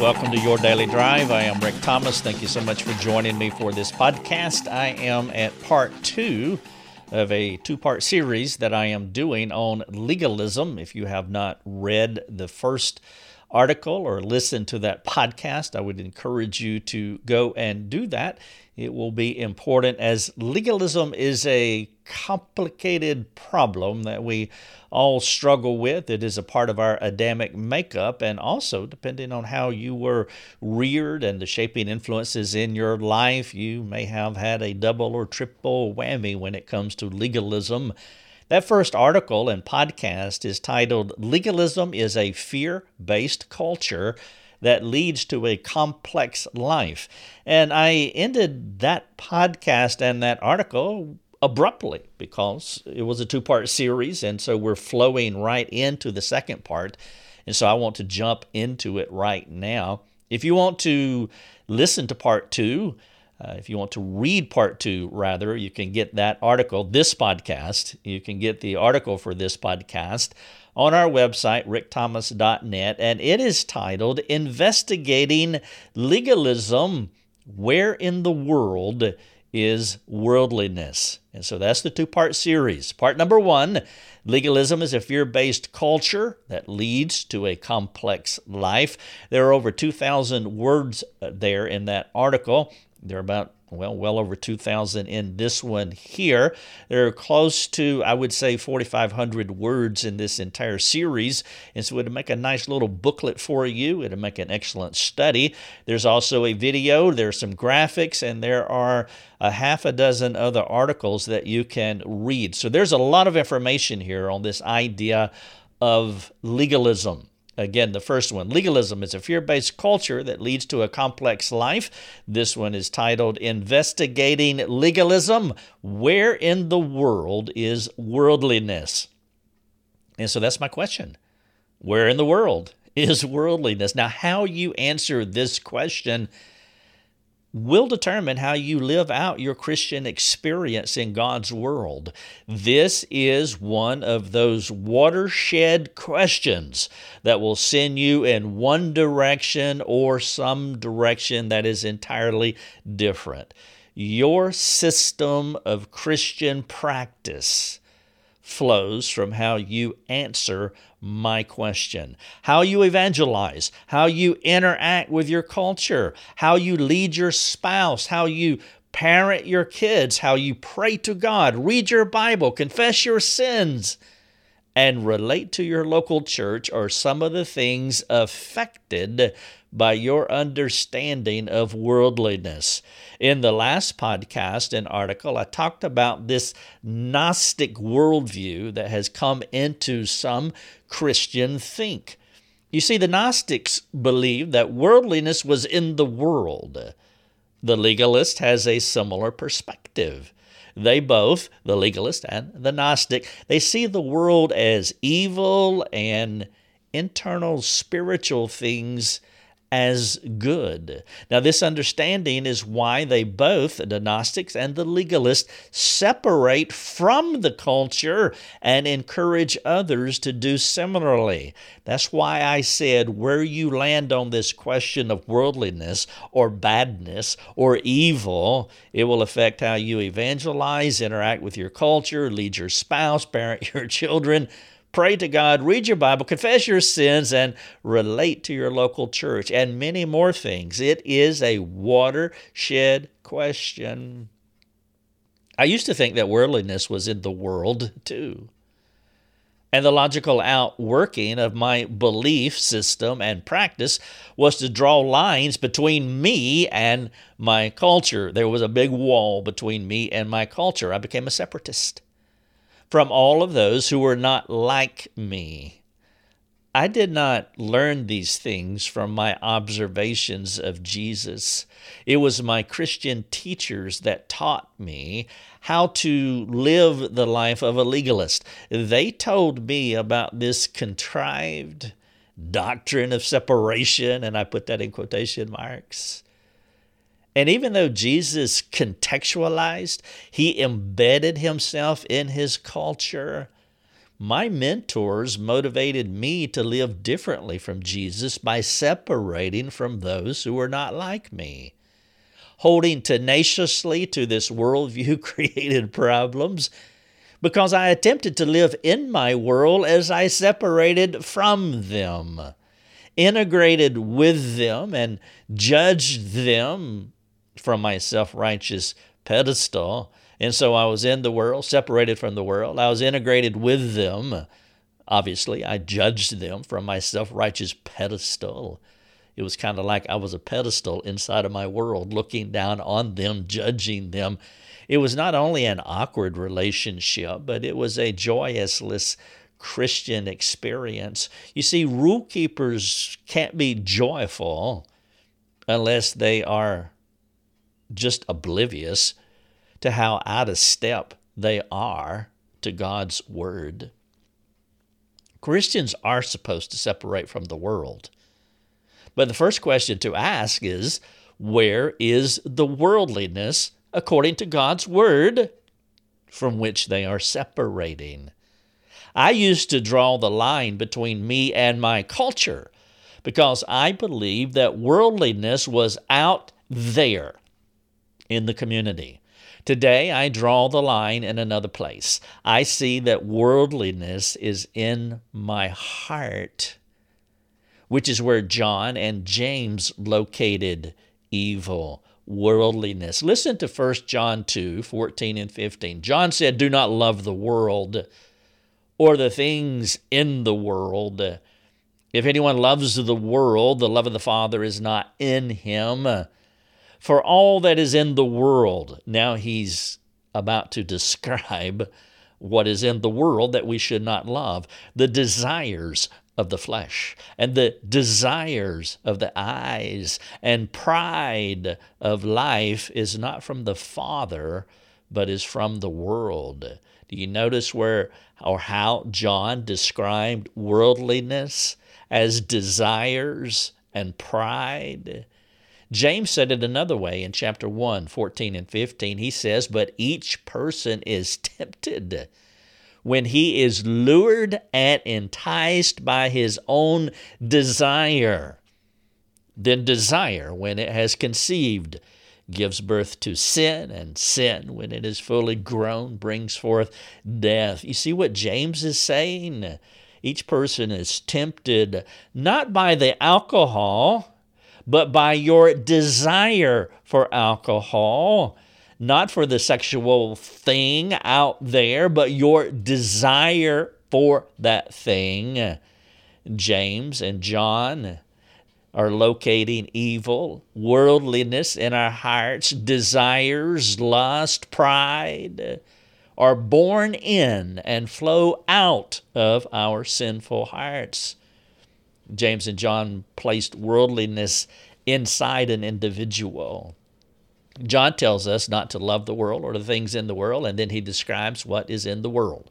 Welcome to Your Daily Drive. I am Rick Thomas. Thank you so much for joining me for this podcast. I am at part two of a two part series that I am doing on legalism. If you have not read the first article or listened to that podcast, I would encourage you to go and do that. It will be important as legalism is a complicated problem that we all struggle with. It is a part of our Adamic makeup, and also depending on how you were reared and the shaping influences in your life, you may have had a double or triple whammy when it comes to legalism. That first article and podcast is titled Legalism is a Fear Based Culture that leads to a complex life. And I ended that podcast and that article abruptly because it was a two part series. And so we're flowing right into the second part. And so I want to jump into it right now. If you want to listen to part two, uh, if you want to read part two, rather, you can get that article, this podcast. You can get the article for this podcast on our website, rickthomas.net, and it is titled Investigating Legalism Where in the World is Worldliness? And so that's the two part series. Part number one legalism is a fear based culture that leads to a complex life. There are over 2,000 words uh, there in that article. There are about well, well over 2,000 in this one here. There are close to, I would say, 4,500 words in this entire series. And so it'll make a nice little booklet for you. It'll make an excellent study. There's also a video, there's some graphics, and there are a half a dozen other articles that you can read. So there's a lot of information here on this idea of legalism. Again, the first one legalism is a fear based culture that leads to a complex life. This one is titled Investigating Legalism Where in the World is Worldliness? And so that's my question. Where in the world is worldliness? Now, how you answer this question will determine how you live out your Christian experience in God's world. This is one of those watershed questions that will send you in one direction or some direction that is entirely different. Your system of Christian practice flows from how you answer my question. How you evangelize, how you interact with your culture, how you lead your spouse, how you parent your kids, how you pray to God, read your Bible, confess your sins, and relate to your local church are some of the things affected by your understanding of worldliness. In the last podcast and article, I talked about this Gnostic worldview that has come into some Christian think. You see, the Gnostics believed that worldliness was in the world. The legalist has a similar perspective. They both, the legalist and the Gnostic, they see the world as evil and internal spiritual things as good. Now, this understanding is why they both, the Gnostics and the legalist, separate from the culture and encourage others to do similarly. That's why I said where you land on this question of worldliness or badness or evil, it will affect how you evangelize, interact with your culture, lead your spouse, parent your children pray to God, read your Bible, confess your sins, and relate to your local church, and many more things. It is a watershed question. I used to think that worldliness was in the world too. And the logical outworking of my belief system and practice was to draw lines between me and my culture. There was a big wall between me and my culture. I became a separatist from all of those who were not like me. I did not learn these things from my observations of Jesus. It was my Christian teachers that taught me how to live the life of a legalist. They told me about this contrived doctrine of separation, and I put that in quotation marks. And even though Jesus contextualized, he embedded himself in his culture, my mentors motivated me to live differently from Jesus by separating from those who were not like me. Holding tenaciously to this worldview created problems because I attempted to live in my world as I separated from them, integrated with them, and judged them from my self righteous pedestal and so I was in the world, separated from the world. I was integrated with them. Obviously, I judged them from my self righteous pedestal. It was kind of like I was a pedestal inside of my world, looking down on them, judging them. It was not only an awkward relationship, but it was a joyless Christian experience. You see, rule keepers can't be joyful unless they are just oblivious to how out of step they are to God's Word. Christians are supposed to separate from the world. But the first question to ask is where is the worldliness according to God's Word from which they are separating? I used to draw the line between me and my culture because I believed that worldliness was out there in the community. Today, I draw the line in another place. I see that worldliness is in my heart, which is where John and James located evil worldliness. Listen to 1 John 2 14 and 15. John said, Do not love the world or the things in the world. If anyone loves the world, the love of the Father is not in him for all that is in the world. Now he's about to describe what is in the world that we should not love the desires of the flesh and the desires of the eyes and pride of life is not from the Father, but is from the world. Do you notice where or how John described worldliness as desires and pride? James said it another way in chapter 1, 14 and 15. He says, But each person is tempted when he is lured and enticed by his own desire. Then desire, when it has conceived, gives birth to sin, and sin, when it is fully grown, brings forth death. You see what James is saying? Each person is tempted not by the alcohol but by your desire for alcohol, not for the sexual thing out there, but your desire for that thing. James and John are locating evil, worldliness in our hearts, desires, lust, pride are born in and flow out of our sinful hearts. James and John placed worldliness inside an individual. John tells us not to love the world or the things in the world, and then he describes what is in the world,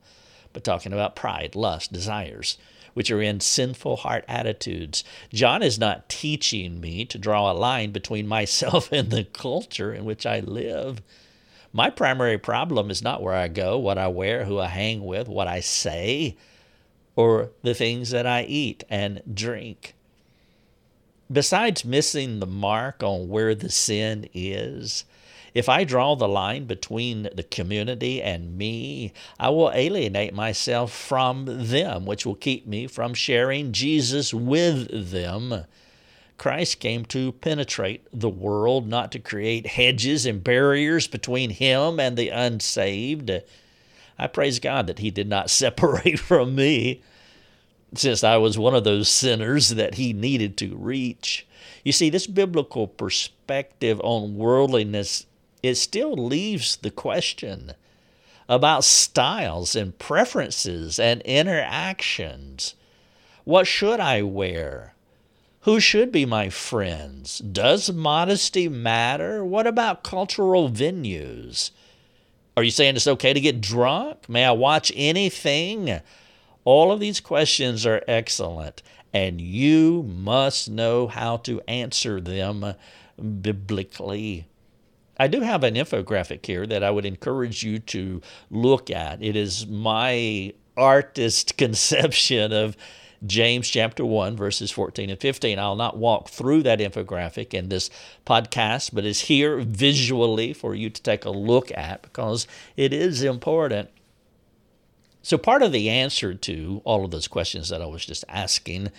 but talking about pride, lust, desires, which are in sinful heart attitudes. John is not teaching me to draw a line between myself and the culture in which I live. My primary problem is not where I go, what I wear, who I hang with, what I say or the things that I eat and drink. Besides missing the mark on where the sin is, if I draw the line between the community and me, I will alienate myself from them, which will keep me from sharing Jesus with them. Christ came to penetrate the world, not to create hedges and barriers between him and the unsaved. I praise God that He did not separate from me since I was one of those sinners that He needed to reach. You see, this biblical perspective on worldliness, it still leaves the question about styles and preferences and interactions. What should I wear? Who should be my friends? Does modesty matter? What about cultural venues? Are you saying it's okay to get drunk? May I watch anything? All of these questions are excellent, and you must know how to answer them biblically. I do have an infographic here that I would encourage you to look at. It is my artist conception of James chapter 1, verses 14 and 15. I'll not walk through that infographic in this podcast, but it's here visually for you to take a look at because it is important. So, part of the answer to all of those questions that I was just asking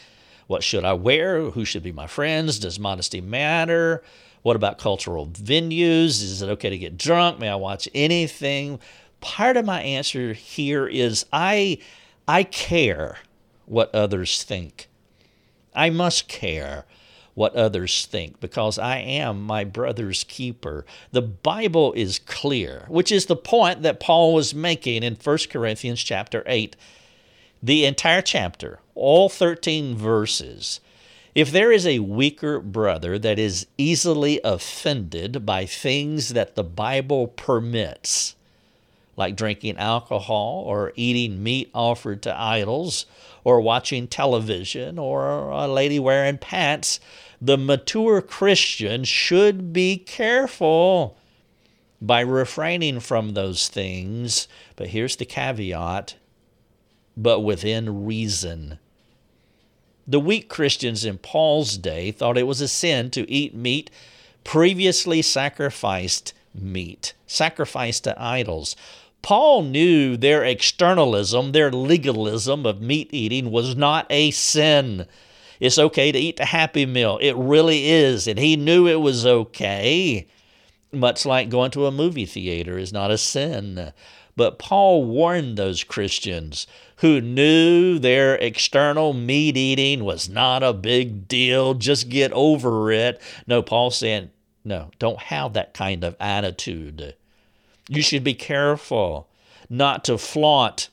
what should I wear? Who should be my friends? Does modesty matter? What about cultural venues? Is it okay to get drunk? May I watch anything? Part of my answer here is I I care what others think. I must care what others think because I am my brother's keeper. The Bible is clear, which is the point that Paul was making in 1 Corinthians chapter 8. The entire chapter, all 13 verses. If there is a weaker brother that is easily offended by things that the Bible permits, like drinking alcohol or eating meat offered to idols or watching television or a lady wearing pants, the mature Christian should be careful by refraining from those things. But here's the caveat but within reason. The weak Christians in Paul's day thought it was a sin to eat meat previously sacrificed meat, sacrificed to idols. Paul knew their externalism, their legalism of meat eating was not a sin. It's okay to eat the happy meal. It really is. And he knew it was okay. Much like going to a movie theater is not a sin. But Paul warned those Christians who knew their external meat eating was not a big deal, just get over it. No, Paul said, no, don't have that kind of attitude. You should be careful not to flaunt,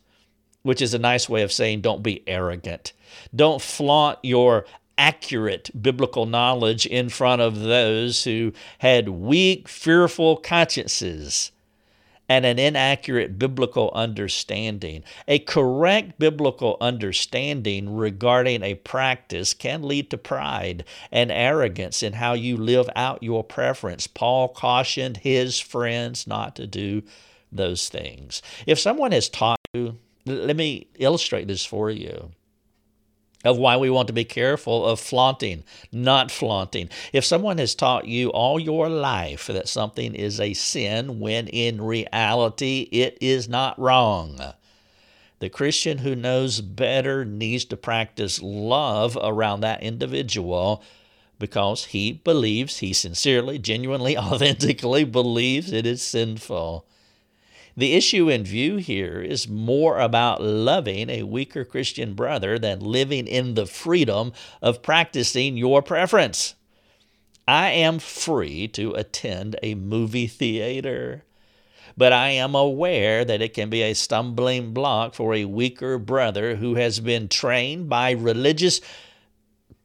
which is a nice way of saying don't be arrogant. Don't flaunt your accurate biblical knowledge in front of those who had weak, fearful consciences and an inaccurate biblical understanding. A correct biblical understanding regarding a practice can lead to pride and arrogance in how you live out your preference. Paul cautioned his friends not to do those things. If someone has taught you, let me illustrate this for you of why we want to be careful of flaunting, not flaunting. If someone has taught you all your life that something is a sin when in reality it is not wrong, the Christian who knows better needs to practice love around that individual because he believes, he sincerely, genuinely, authentically believes it is sinful. The issue in view here is more about loving a weaker Christian brother than living in the freedom of practicing your preference. I am free to attend a movie theater, but I am aware that it can be a stumbling block for a weaker brother who has been trained by religious,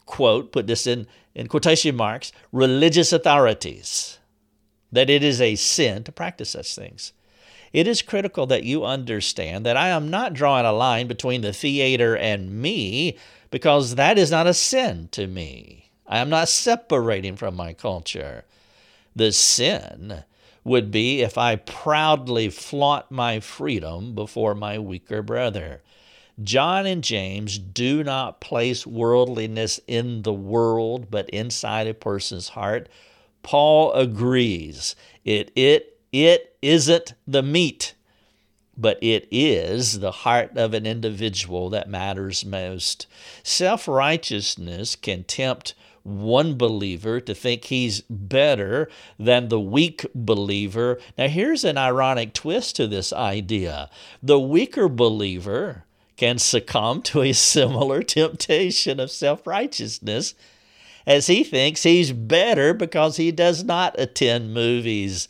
quote, put this in, in quotation marks, religious authorities, that it is a sin to practice such things it is critical that you understand that I am not drawing a line between the theater and me because that is not a sin to me. I am not separating from my culture. The sin would be if I proudly flaunt my freedom before my weaker brother. John and James do not place worldliness in the world, but inside a person's heart. Paul agrees. It, it it isn't the meat, but it is the heart of an individual that matters most. Self righteousness can tempt one believer to think he's better than the weak believer. Now, here's an ironic twist to this idea the weaker believer can succumb to a similar temptation of self righteousness as he thinks he's better because he does not attend movies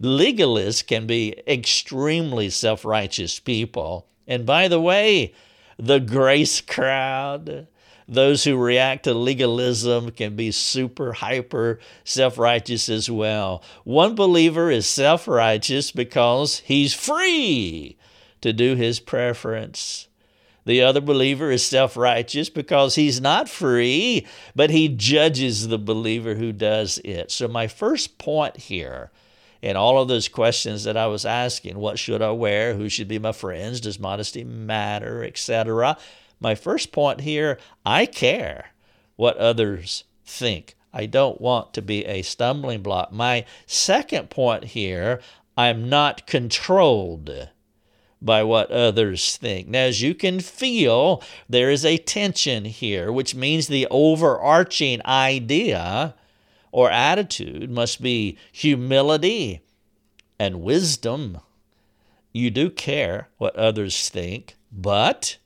Legalists can be extremely self righteous people. And by the way, the grace crowd, those who react to legalism can be super hyper self righteous as well. One believer is self righteous because he's free to do his preference. The other believer is self righteous because he's not free, but he judges the believer who does it. So, my first point here and all of those questions that I was asking what should I wear? Who should be my friends? Does modesty matter? Etc. My first point here I care what others think. I don't want to be a stumbling block. My second point here I'm not controlled by what others think. Now, as you can feel, there is a tension here, which means the overarching idea or attitude must be humility and wisdom. You do care what others think, but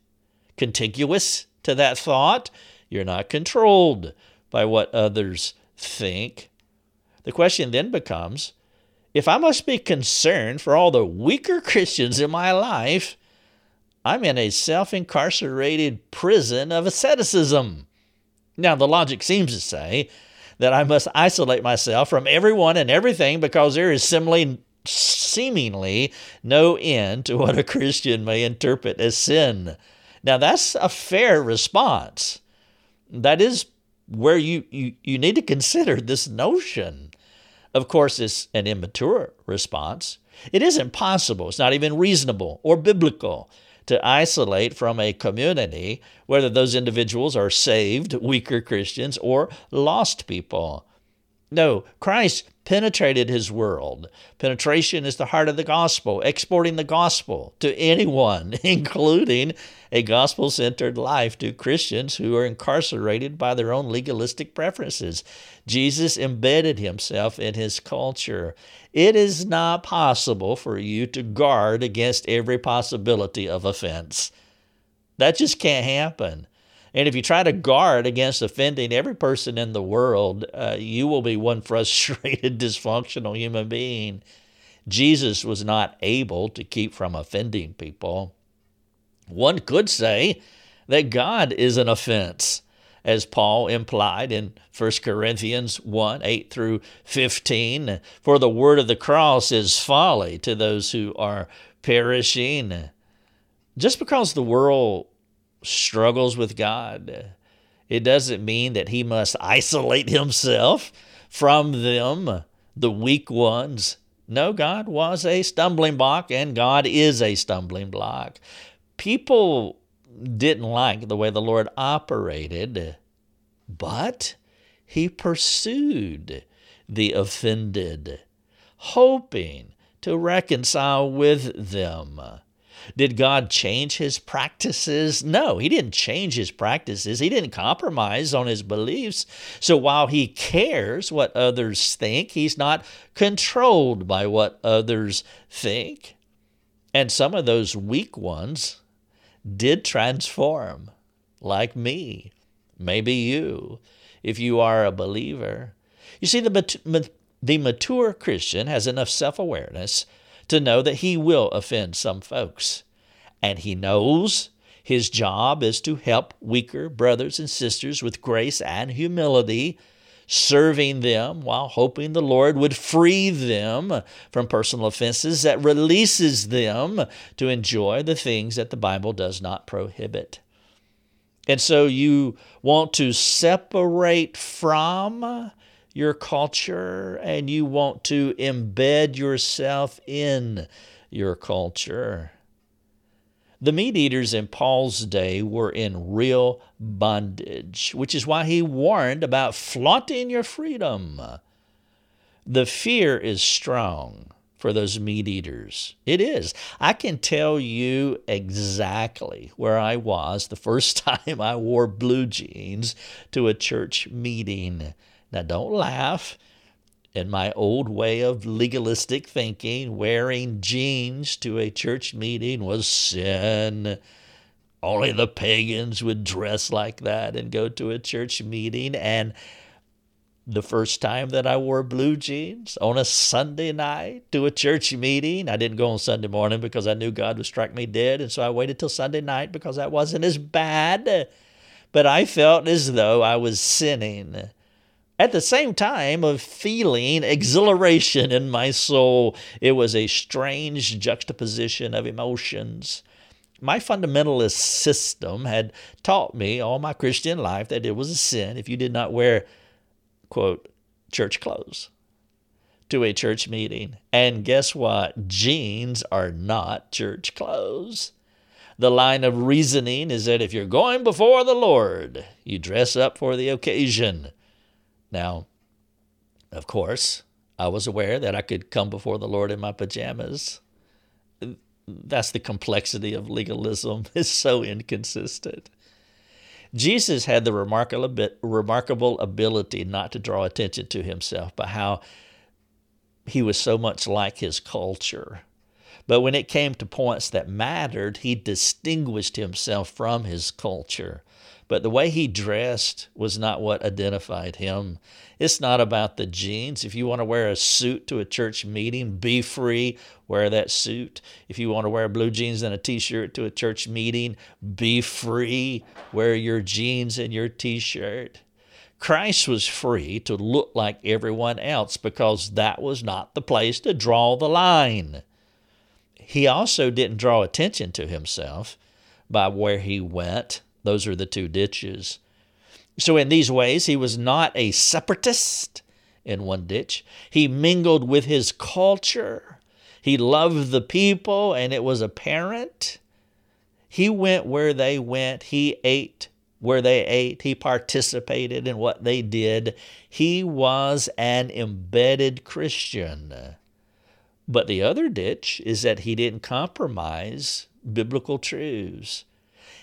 contiguous to that thought, you're not controlled by what others think. The question then becomes if I must be concerned for all the weaker Christians in my life, I'm in a self incarcerated prison of asceticism. Now, the logic seems to say that I must isolate myself from everyone and everything because there is seemingly, seemingly no end to what a Christian may interpret as sin. Now, that's a fair response. That is where you, you, you need to consider this notion. Of course, it's an immature response. It isn't possible, it's not even reasonable or biblical to isolate from a community, whether those individuals are saved, weaker Christians, or lost people. No, Christ penetrated his world. Penetration is the heart of the gospel, exporting the gospel to anyone, including a gospel centered life to Christians who are incarcerated by their own legalistic preferences. Jesus embedded himself in his culture. It is not possible for you to guard against every possibility of offense. That just can't happen. And if you try to guard against offending every person in the world, uh, you will be one frustrated, dysfunctional human being. Jesus was not able to keep from offending people. One could say that God is an offense, as Paul implied in 1 Corinthians 1 8 through 15. For the word of the cross is folly to those who are perishing. Just because the world struggles with God, it doesn't mean that he must isolate himself from them, the weak ones. No, God was a stumbling block, and God is a stumbling block. People didn't like the way the Lord operated, but he pursued the offended, hoping to reconcile with them. Did God change his practices? No, he didn't change his practices. He didn't compromise on his beliefs. So while he cares what others think, he's not controlled by what others think. And some of those weak ones did transform, like me, maybe you, if you are a believer. You see, the, the mature Christian has enough self awareness to know that he will offend some folks. And he knows his job is to help weaker brothers and sisters with grace and humility, serving them while hoping the Lord would free them from personal offenses that releases them to enjoy the things that the Bible does not prohibit. And so you want to separate from your culture and you want to embed yourself in your culture. The meat eaters in Paul's day were in real bondage, which is why he warned about flaunting your freedom. The fear is strong for those meat eaters. It is. I can tell you exactly where I was the first time I wore blue jeans to a church meeting. Now, don't laugh. In my old way of legalistic thinking, wearing jeans to a church meeting was sin. Only the pagans would dress like that and go to a church meeting. And the first time that I wore blue jeans on a Sunday night to a church meeting. I didn't go on Sunday morning because I knew God would strike me dead. And so I waited till Sunday night because that wasn't as bad. But I felt as though I was sinning at the same time of feeling exhilaration in my soul. It was a strange juxtaposition of emotions. My fundamentalist system had taught me all my Christian life that it was a sin if you did not wear, quote, church clothes. to a church meeting. And guess what? Jeans are not church clothes. The line of reasoning is that if you're going before the Lord, you dress up for the occasion. Now, of course, I was aware that I could come before the Lord in my pajamas. That's the complexity of legalism. It's so inconsistent. Jesus had the remarkable, remarkable ability not to draw attention to himself by how he was so much like his culture. But when it came to points that mattered, he distinguished himself from his culture. But the way he dressed was not what identified him. It's not about the jeans. If you want to wear a suit to a church meeting, be free, wear that suit. If you want to wear blue jeans and a t shirt to a church meeting, be free, wear your jeans and your t shirt. Christ was free to look like everyone else because that was not the place to draw the line. He also didn't draw attention to himself by where he went those are the two ditches. So, in these ways, he was not a separatist in one ditch. He mingled with his culture. He loved the people, and it was apparent. He went where they went. He ate where they ate. He participated in what they did. He was an embedded Christian. But the other ditch is that he didn't compromise biblical truths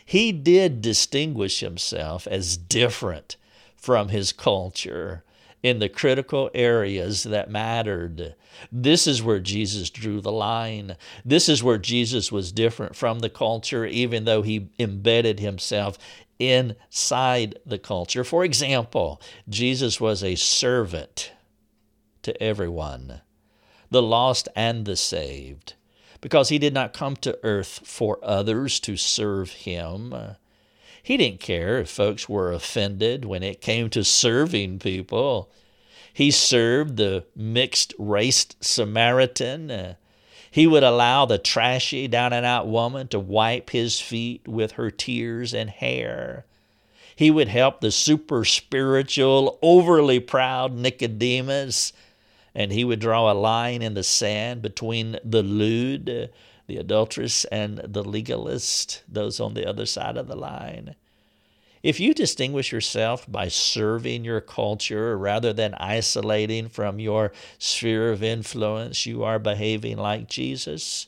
he did distinguish himself as different from his culture in the critical areas that mattered. This is where Jesus drew the line. This is where Jesus was different from the culture, even though he embedded himself inside the culture. For example, Jesus was a servant to everyone, the lost and the saved because he did not come to earth for others to serve him. He didn't care if folks were offended when it came to serving people. He served the mixed race Samaritan. He would allow the trashy, down and out woman to wipe his feet with her tears and hair. He would help the super spiritual, overly proud Nicodemus and he would draw a line in the sand between the lewd, the adulteress, and the legalist, those on the other side of the line. If you distinguish yourself by serving your culture rather than isolating from your sphere of influence, you are behaving like Jesus.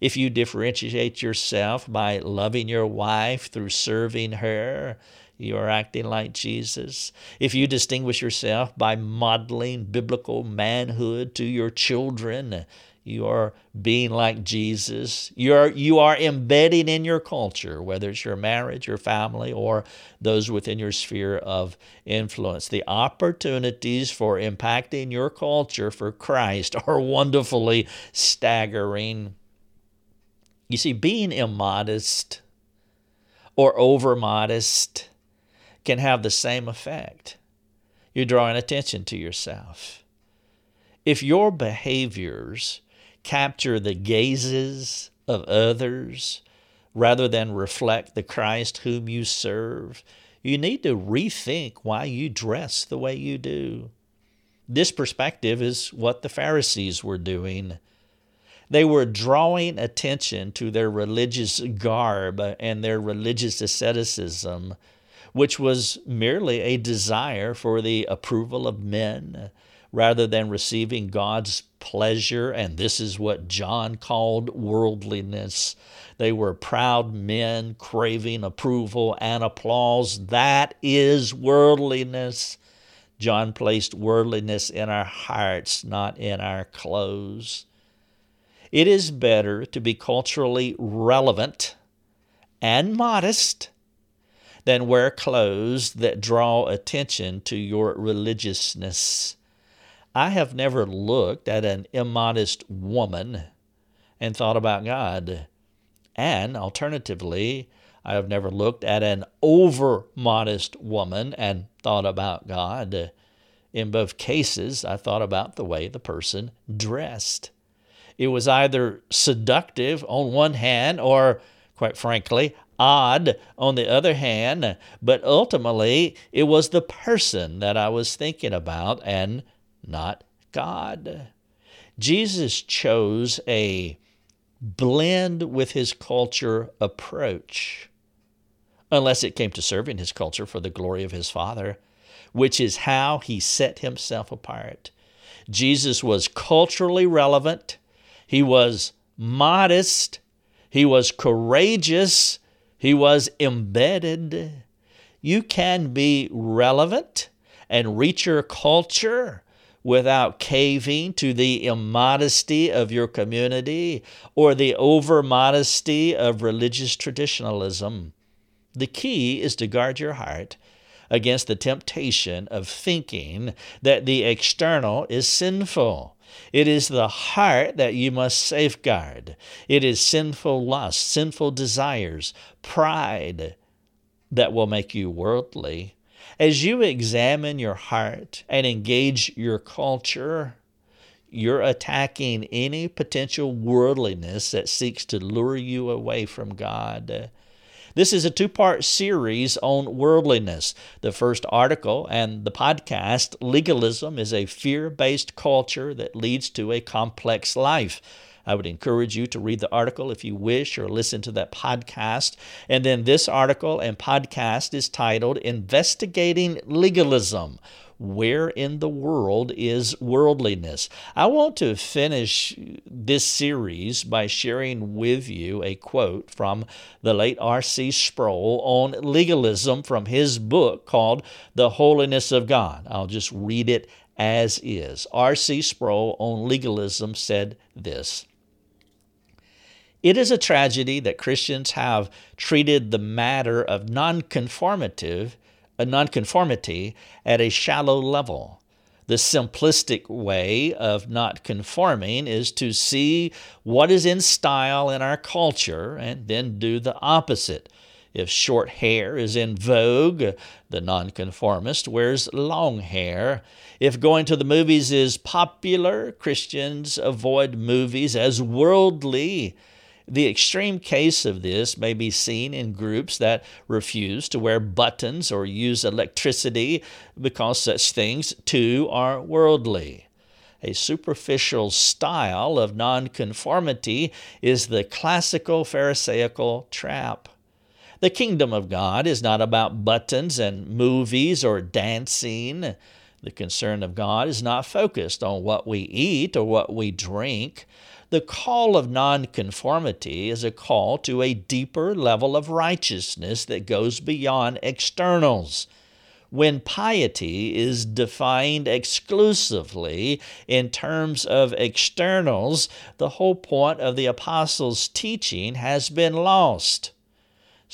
If you differentiate yourself by loving your wife through serving her, you are acting like Jesus. If you distinguish yourself by modeling biblical manhood to your children, you are being like Jesus. You are, you are embedding in your culture, whether it's your marriage, your family, or those within your sphere of influence. The opportunities for impacting your culture for Christ are wonderfully staggering. You see, being immodest or over modest can have the same effect. You're drawing attention to yourself. If your behaviors capture the gazes of others rather than reflect the Christ whom you serve, you need to rethink why you dress the way you do. This perspective is what the Pharisees were doing. They were drawing attention to their religious garb and their religious asceticism which was merely a desire for the approval of men rather than receiving God's pleasure. And this is what John called worldliness. They were proud men craving approval and applause. That is worldliness. John placed worldliness in our hearts, not in our clothes. It is better to be culturally relevant and modest than wear clothes that draw attention to your religiousness. I have never looked at an immodest woman and thought about God. And alternatively, I have never looked at an over modest woman and thought about God. In both cases, I thought about the way the person dressed. It was either seductive on one hand or, quite frankly, odd on the other hand, but ultimately it was the person that I was thinking about and not God. Jesus chose a blend with his culture approach, unless it came to serving his culture for the glory of his Father, which is how he set himself apart. Jesus was culturally relevant, he was modest, he was courageous, he was embedded. You can be relevant and reach your culture without caving to the immodesty of your community or the over modesty of religious traditionalism. The key is to guard your heart against the temptation of thinking that the external is sinful. It is the heart that you must safeguard. It is sinful lust, sinful desires, pride that will make you worldly. As you examine your heart and engage your culture, you're attacking any potential worldliness that seeks to lure you away from God. This is a two part series on worldliness. The first article and the podcast, Legalism is a Fear Based Culture That Leads to a Complex Life. I would encourage you to read the article if you wish or listen to that podcast. And then this article and podcast is titled Investigating Legalism where in the world is worldliness? I want to finish this series by sharing with you a quote from the late R.C. Sproul on legalism from his book called The Holiness of God. I'll just read it as is. R.C. Sproul on legalism said this. It is a tragedy that Christians have treated the matter of nonconformity, a uh, nonconformity at a shallow level. The simplistic way of not conforming is to see what is in style in our culture and then do the opposite. If short hair is in vogue, the nonconformist wears long hair. If going to the movies is popular, Christians avoid movies as worldly. The extreme case of this may be seen in groups that refuse to wear buttons or use electricity because such things too are worldly. A superficial style of nonconformity is the classical Pharisaical trap. The kingdom of God is not about buttons and movies or dancing. The concern of God is not focused on what we eat or what we drink. The call of nonconformity is a call to a deeper level of righteousness that goes beyond externals. When piety is defined exclusively in terms of externals, the whole point of the apostles' teaching has been lost.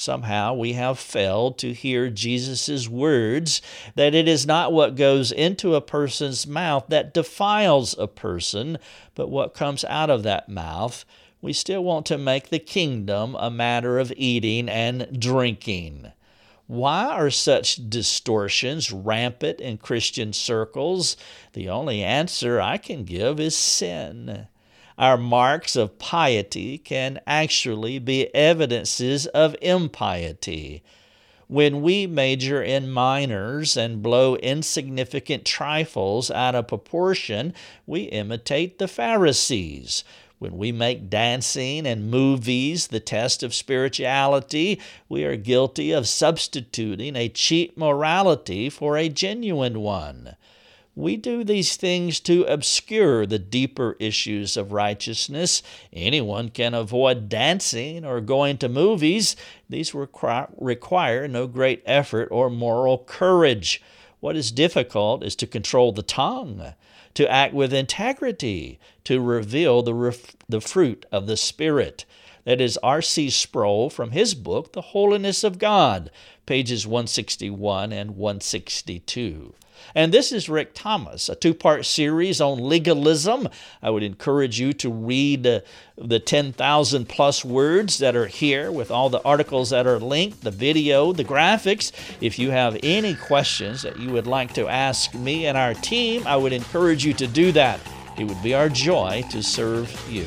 Somehow we have failed to hear Jesus' words that it is not what goes into a person's mouth that defiles a person, but what comes out of that mouth. We still want to make the kingdom a matter of eating and drinking. Why are such distortions rampant in Christian circles? The only answer I can give is sin our marks of piety can actually be evidences of impiety. When we major in minors and blow insignificant trifles out of proportion, we imitate the Pharisees. When we make dancing and movies the test of spirituality, we are guilty of substituting a cheap morality for a genuine one. We do these things to obscure the deeper issues of righteousness. Anyone can avoid dancing or going to movies. These require no great effort or moral courage. What is difficult is to control the tongue, to act with integrity, to reveal the, ref- the fruit of the Spirit. That is R.C. Sproul from his book, The Holiness of God, pages 161 and 162. And this is Rick Thomas, a two part series on legalism. I would encourage you to read uh, the 10,000 plus words that are here with all the articles that are linked, the video, the graphics. If you have any questions that you would like to ask me and our team, I would encourage you to do that. It would be our joy to serve you.